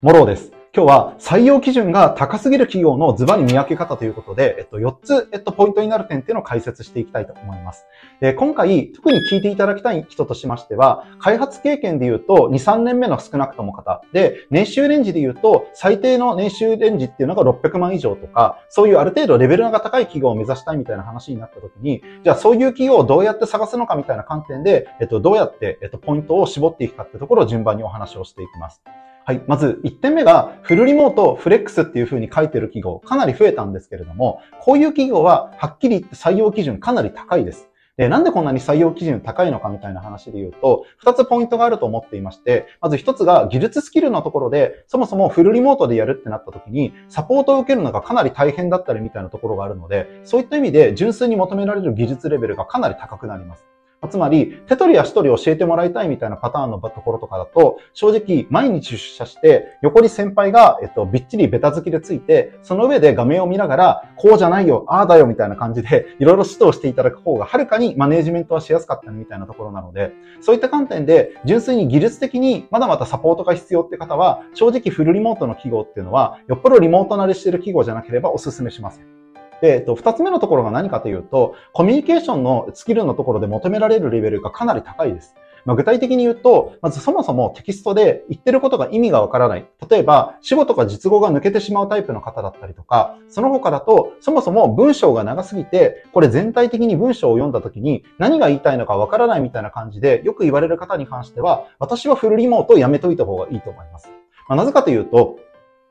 モローです。今日は採用基準が高すぎる企業のズバリ見分け方ということで、えっと、4つ、えっと、ポイントになる点っていうのを解説していきたいと思います。で、今回、特に聞いていただきたい人としましては、開発経験で言うと、2、3年目の少なくとも方。で、年収レンジで言うと、最低の年収レンジっていうのが600万以上とか、そういうある程度レベルが高い企業を目指したいみたいな話になった時に、じゃあそういう企業をどうやって探すのかみたいな観点で、えっと、どうやって、えっと、ポイントを絞っていくかってところを順番にお話をしていきます。はい。まず、1点目が、フルリモート、フレックスっていう風に書いてる企業、かなり増えたんですけれども、こういう企業は、はっきり言って採用基準かなり高いです。で、なんでこんなに採用基準高いのかみたいな話で言うと、2つポイントがあると思っていまして、まず1つが技術スキルのところで、そもそもフルリモートでやるってなった時に、サポートを受けるのがかなり大変だったりみたいなところがあるので、そういった意味で純粋に求められる技術レベルがかなり高くなります。つまり、手取り足取り教えてもらいたいみたいなパターンのところとかだと、正直、毎日出社して、横に先輩が、えっと、びっちりベタ付きでついて、その上で画面を見ながら、こうじゃないよ、ああだよ、みたいな感じで、いろいろ指導していただく方が、はるかにマネージメントはしやすかったみたいなところなので、そういった観点で、純粋に技術的にまだまだサポートが必要って方は、正直フルリモートの企業っていうのは、よっぽどリモート慣れしてる企業じゃなければお勧めしません。で、えっと、二つ目のところが何かというと、コミュニケーションのスキルのところで求められるレベルがかなり高いです。まあ、具体的に言うと、まずそもそもテキストで言ってることが意味がわからない。例えば、死語とか実語が抜けてしまうタイプの方だったりとか、その他だと、そもそも文章が長すぎて、これ全体的に文章を読んだ時に何が言いたいのかわからないみたいな感じで、よく言われる方に関しては、私はフルリモートをやめといた方がいいと思います。まあ、なぜかというと、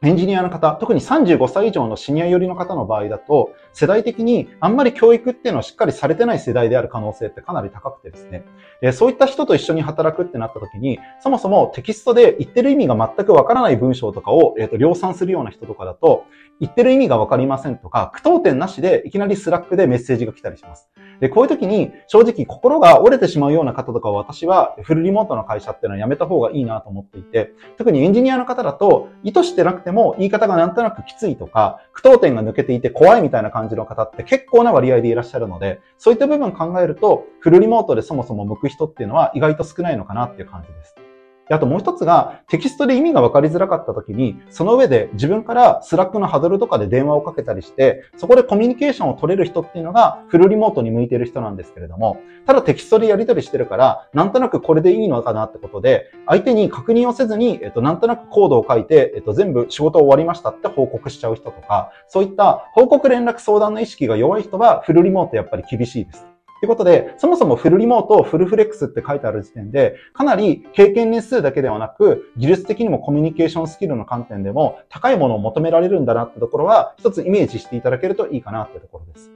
エンジニアの方、特に35歳以上のシニア寄りの方の場合だと、世代的にあんまり教育っていうのはしっかりされてない世代である可能性ってかなり高くてですね。そういった人と一緒に働くってなった時に、そもそもテキストで言ってる意味が全くわからない文章とかを、えー、と量産するような人とかだと、言ってる意味がわかりませんとか、句読点なしでいきなりスラックでメッセージが来たりします。で、こういう時に正直心が折れてしまうような方とかは私はフルリモートの会社っていうのはやめた方がいいなと思っていて、特にエンジニアの方だと意図してなくても言い方がなんとなくきついとか、句読点が抜けていて怖いみたいな感じの方って結構な割合でいらっしゃるので、そういった部分考えると、フルリモートでそもそも向く人っていうのは意外と少ないのかなっていう感じです。あともう一つが、テキストで意味が分かりづらかった時に、その上で自分からスラックのハドルとかで電話をかけたりして、そこでコミュニケーションを取れる人っていうのがフルリモートに向いてる人なんですけれども、ただテキストでやり取りしてるから、なんとなくこれでいいのかなってことで、相手に確認をせずに、えっと、なんとなくコードを書いて、えっと、全部仕事終わりましたって報告しちゃう人とか、そういった報告連絡相談の意識が弱い人はフルリモートやっぱり厳しいです。ということで、そもそもフルリモート、フルフレックスって書いてある時点で、かなり経験年数だけではなく、技術的にもコミュニケーションスキルの観点でも高いものを求められるんだなってところは、一つイメージしていただけるといいかなってところです。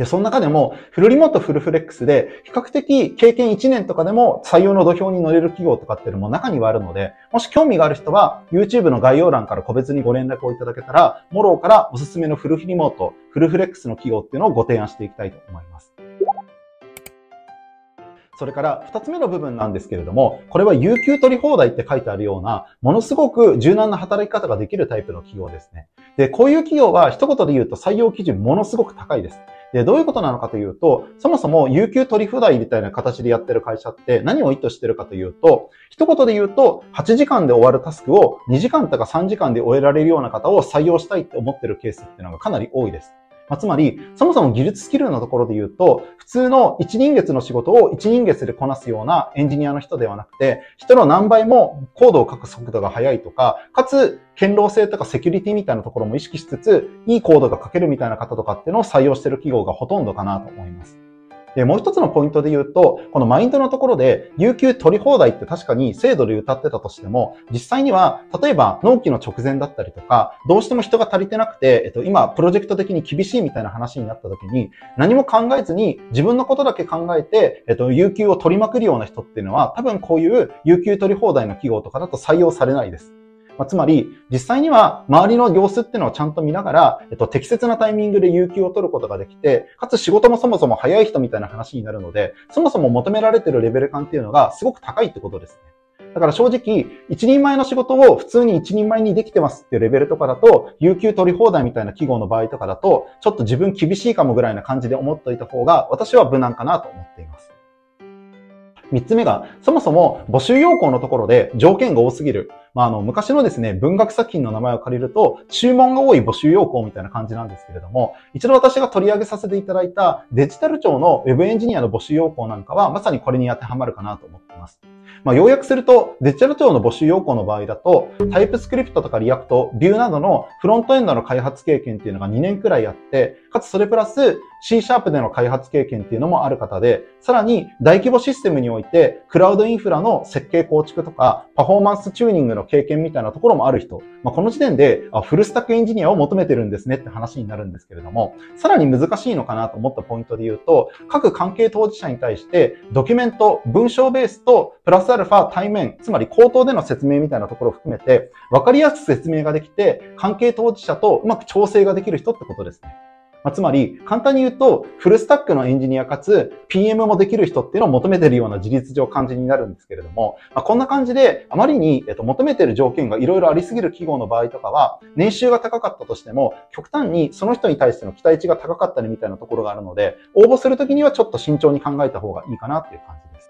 で、その中でも、フルリモート、フルフレックスで、比較的経験1年とかでも採用の土俵に乗れる企業とかっていうのも中にはあるので、もし興味がある人は、YouTube の概要欄から個別にご連絡をいただけたら、モローからおすすめのフルリモート、フルフレックスの企業っていうのをご提案していきたいと思います。それから二つ目の部分なんですけれども、これは有給取り放題って書いてあるような、ものすごく柔軟な働き方ができるタイプの企業ですね。で、こういう企業は一言で言うと採用基準ものすごく高いです。で、どういうことなのかというと、そもそも有給取り放題みたいな形でやってる会社って何を意図してるかというと、一言で言うと、8時間で終わるタスクを2時間とか3時間で終えられるような方を採用したいって思ってるケースっていうのがかなり多いです。まあ、つまり、そもそも技術スキルのところで言うと、普通の1人月の仕事を1人月でこなすようなエンジニアの人ではなくて、人の何倍もコードを書く速度が速いとか、かつ、堅牢性とかセキュリティみたいなところも意識しつつ、いいコードが書けるみたいな方とかっていうのを採用してる企業がほとんどかなと思います。で、もう一つのポイントで言うと、このマインドのところで、有給取り放題って確かに制度で歌ってたとしても、実際には、例えば納期の直前だったりとか、どうしても人が足りてなくて、えっと、今、プロジェクト的に厳しいみたいな話になった時に、何も考えずに、自分のことだけ考えて、えっと、有給を取りまくるような人っていうのは、多分こういう有給取り放題の企業とかだと採用されないです。まあ、つまり、実際には周りの様子っていうのをちゃんと見ながら、えっと、適切なタイミングで有給を取ることができて、かつ仕事もそもそも早い人みたいな話になるので、そもそも求められてるレベル感っていうのがすごく高いってことですね。だから正直、一人前の仕事を普通に一人前にできてますっていうレベルとかだと、有給取り放題みたいな企業の場合とかだと、ちょっと自分厳しいかもぐらいな感じで思っておいた方が、私は無難かなと思っています。三つ目が、そもそも募集要項のところで条件が多すぎる。まあ、あの、昔のですね、文学作品の名前を借りると、注文が多い募集要項みたいな感じなんですけれども、一度私が取り上げさせていただいたデジタル庁の Web エンジニアの募集要項なんかは、まさにこれに当てはまるかなと思っています。まあ、要約すると、デジタル庁の募集要項の場合だと、 TypeScript とか React、Vue などのフロントエンドの開発経験っていうのが2年くらいあって、かつそれプラス C シャープでの開発経験っていうのもある方で、さらに大規模システムにおいて、クラウドインフラの設計構築とか、パフォーマンスチューニングの経験みたいなところもある人、まあ、この時点であフルスタックエンジニアを求めてるんですねって話になるんですけれども、さらに難しいのかなと思ったポイントで言うと、各関係当事者に対して、ドキュメント、文章ベースと、プラスアルファ対面、つまり口頭での説明みたいなところを含めて、わかりやすく説明ができて、関係当事者とうまく調整ができる人ってことですね。まあ、つまり、簡単に言うと、フルスタックのエンジニアかつ、PM もできる人っていうのを求めてるような事実上感じになるんですけれども、まあ、こんな感じで、あまりに、えっと、求めてる条件がいろいろありすぎる企業の場合とかは、年収が高かったとしても、極端にその人に対しての期待値が高かったりみたいなところがあるので、応募するときにはちょっと慎重に考えた方がいいかなっていう感じです。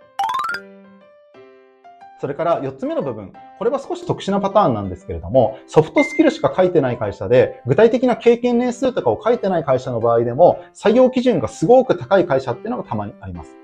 それから4つ目の部分。これは少し特殊なパターンなんですけれども、ソフトスキルしか書いてない会社で、具体的な経験年数とかを書いてない会社の場合でも、採用基準がすごく高い会社っていうのがたまにあります。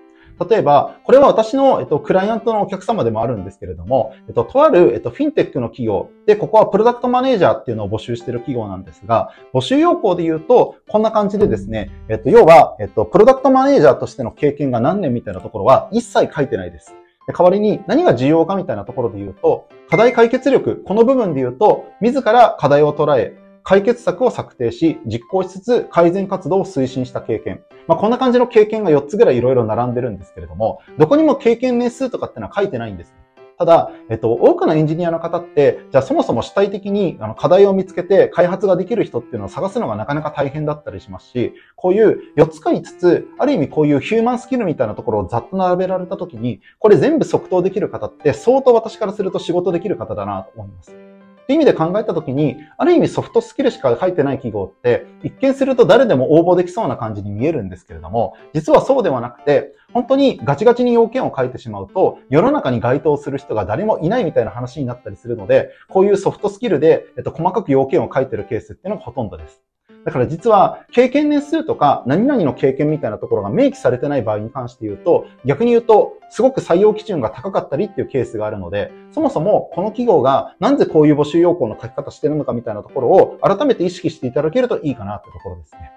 例えば、これは私の、えっと、クライアントのお客様でもあるんですけれども、えっと、とある、えっと、フィンテックの企業で、ここはプロダクトマネージャーっていうのを募集している企業なんですが、募集要項で言うと、こんな感じでですね、えっと、要は、えっと、プロダクトマネージャーとしての経験が何年みたいなところは一切書いてないです。代わりに何が重要かみたいなところで言うと、課題解決力、この部分で言うと、自ら課題を捉え、解決策を策定し、実行しつつ改善活動を推進した経験。まあ、こんな感じの経験が4つぐらいいろいろ並んでるんですけれども、どこにも経験年数とかってのは書いてないんです。ただ、えっと、多くのエンジニアの方って、じゃあそもそも主体的にあの課題を見つけて開発ができる人っていうのを探すのがなかなか大変だったりしますし、こういう4つか5つ、ある意味こういうヒューマンスキルみたいなところをざっと並べられた時に、これ全部即答できる方って相当私からすると仕事できる方だなと思います。っていう意味で考えたときに、ある意味ソフトスキルしか書いてない記号って、一見すると誰でも応募できそうな感じに見えるんですけれども、実はそうではなくて、本当にガチガチに要件を書いてしまうと、世の中に該当する人が誰もいないみたいな話になったりするので、こういうソフトスキルで、えっと、細かく要件を書いてるケースっていうのがほとんどです。だから実は経験年数とか何々の経験みたいなところが明記されてない場合に関して言うと、逆に言うとすごく採用基準が高かったりっていうケースがあるので、そもそもこの企業がなぜこういう募集要項の書き方してるのかみたいなところを改めて意識していただけるといいかなってところですね。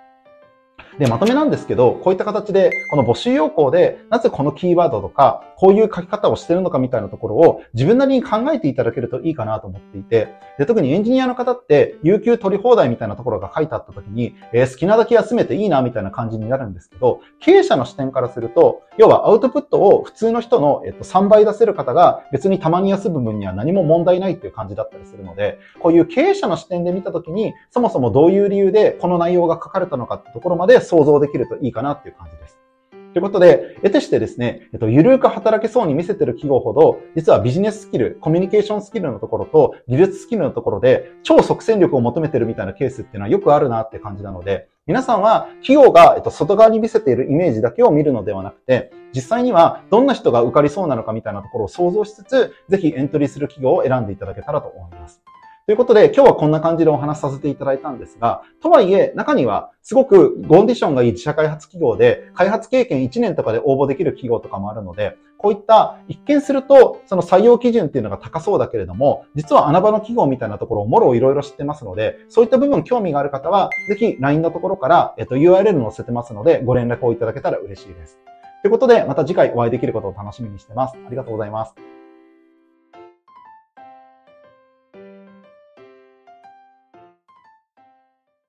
で、まとめなんですけど、こういった形で、この募集要項で、なぜこのキーワードとか、こういう書き方をしてるのかみたいなところを自分なりに考えていただけるといいかなと思っていて、で特にエンジニアの方って、有給取り放題みたいなところが書いてあった時に、えー、好きなだけ休めていいなみたいな感じになるんですけど、経営者の視点からすると、要はアウトプットを普通の人の、えっと、3倍出せる方が別にたまに休む分には何も問題ないっていう感じだったりするので、こういう経営者の視点で見た時に、そもそもどういう理由でこの内容が書かれたのかってところまで想像できるといいかなっていう感じです。ということで、得てしてですね、えっと、ゆるく働けそうに見せてる企業ほど、実はビジネススキル、コミュニケーションスキルのところと、技術スキルのところで、超即戦力を求めてるみたいなケースっていうのはよくあるなって感じなので、皆さんは企業が、えっと、外側に見せているイメージだけを見るのではなくて、実際にはどんな人が受かりそうなのかみたいなところを想像しつつ、ぜひエントリーする企業を選んでいただけたらと思います。ということで、今日はこんな感じでお話しさせていただいたんですが、とはいえ、中には、すごくコンディションがいい自社開発企業で、開発経験1年とかで応募できる企業とかもあるので、こういった一見すると、その採用基準っていうのが高そうだけれども、実は穴場の企業みたいなところをもろいろいろ知ってますので、そういった部分興味がある方は、ぜひ LINE のところから、えっと、URL 載せてますので、ご連絡をいただけたら嬉しいです。ということで、また次回お会いできることを楽しみにしてます。ありがとうございます。